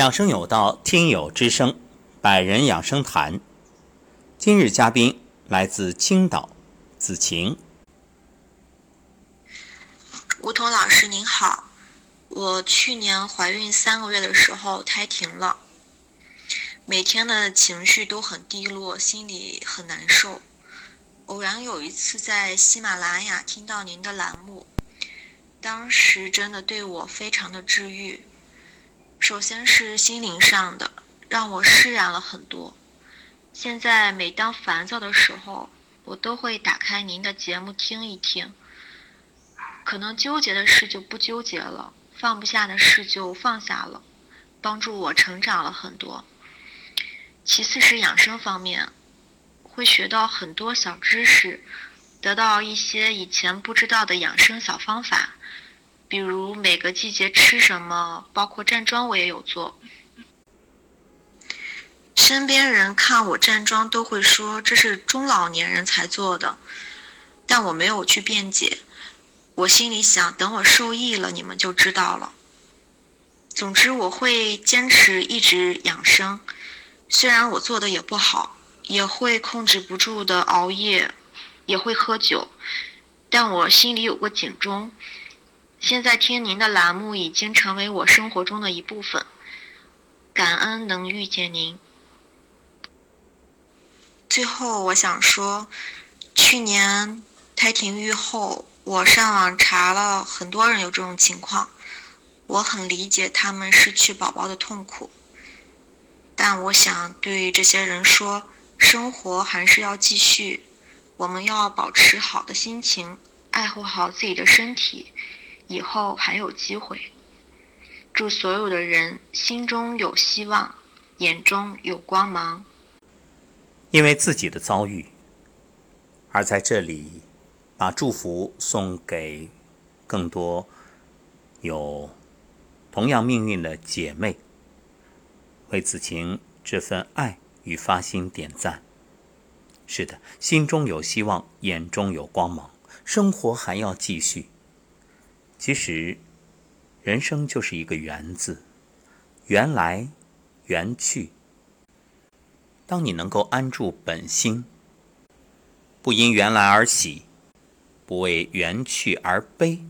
养生有道，听友之声，百人养生谈。今日嘉宾来自青岛，子晴。吴桐老师您好，我去年怀孕三个月的时候胎停了，每天的情绪都很低落，心里很难受。偶然有一次在喜马拉雅听到您的栏目，当时真的对我非常的治愈。首先是心灵上的，让我释然了很多。现在每当烦躁的时候，我都会打开您的节目听一听。可能纠结的事就不纠结了，放不下的事就放下了，帮助我成长了很多。其次是养生方面，会学到很多小知识，得到一些以前不知道的养生小方法。比如每个季节吃什么，包括站桩我也有做。身边人看我站桩都会说这是中老年人才做的，但我没有去辩解。我心里想，等我受益了，你们就知道了。总之，我会坚持一直养生，虽然我做的也不好，也会控制不住的熬夜，也会喝酒，但我心里有个警钟。现在听您的栏目已经成为我生活中的一部分，感恩能遇见您。最后我想说，去年胎停育后，我上网查了很多人有这种情况，我很理解他们失去宝宝的痛苦，但我想对这些人说，生活还是要继续，我们要保持好的心情，爱护好自己的身体。以后还有机会。祝所有的人心中有希望，眼中有光芒。因为自己的遭遇，而在这里把祝福送给更多有同样命运的姐妹，为子晴这份爱与发心点赞。是的，心中有希望，眼中有光芒，生活还要继续。其实，人生就是一个“缘”字，缘来缘去。当你能够安住本心，不因缘来而喜，不为缘去而悲，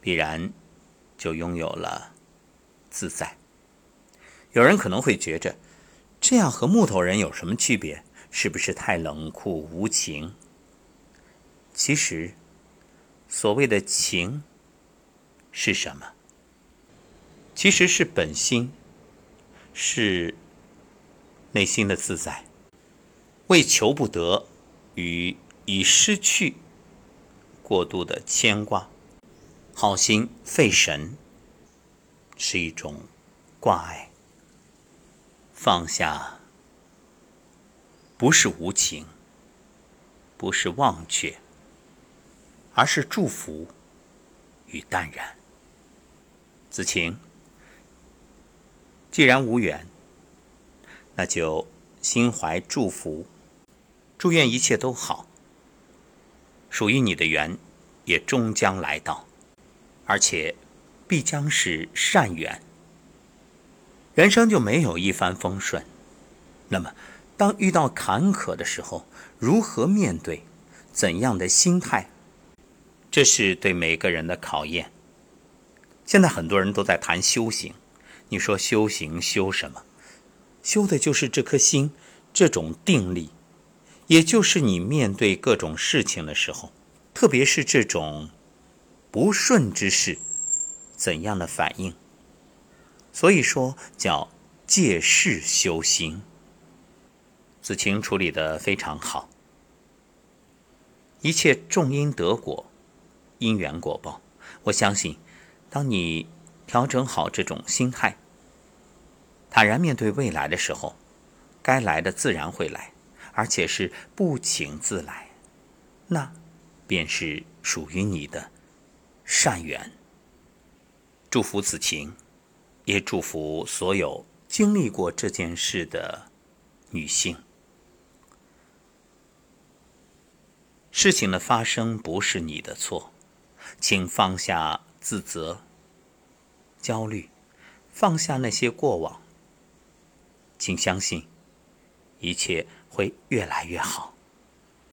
必然就拥有了自在。有人可能会觉着，这样和木头人有什么区别？是不是太冷酷无情？其实。所谓的情是什么？其实是本心，是内心的自在。为求不得与已失去过度的牵挂，好心费神，是一种挂碍。放下不是无情，不是忘却。而是祝福与淡然。子晴，既然无缘，那就心怀祝福，祝愿一切都好。属于你的缘，也终将来到，而且必将是善缘。人生就没有一帆风顺，那么当遇到坎坷的时候，如何面对？怎样的心态？这是对每个人的考验。现在很多人都在谈修行，你说修行修什么？修的就是这颗心，这种定力，也就是你面对各种事情的时候，特别是这种不顺之事，怎样的反应？所以说叫借势修行。子晴处理的非常好，一切重因得果。因缘果报，我相信，当你调整好这种心态，坦然面对未来的时候，该来的自然会来，而且是不请自来，那便是属于你的善缘。祝福子晴，也祝福所有经历过这件事的女性。事情的发生不是你的错。请放下自责、焦虑，放下那些过往，请相信，一切会越来越好。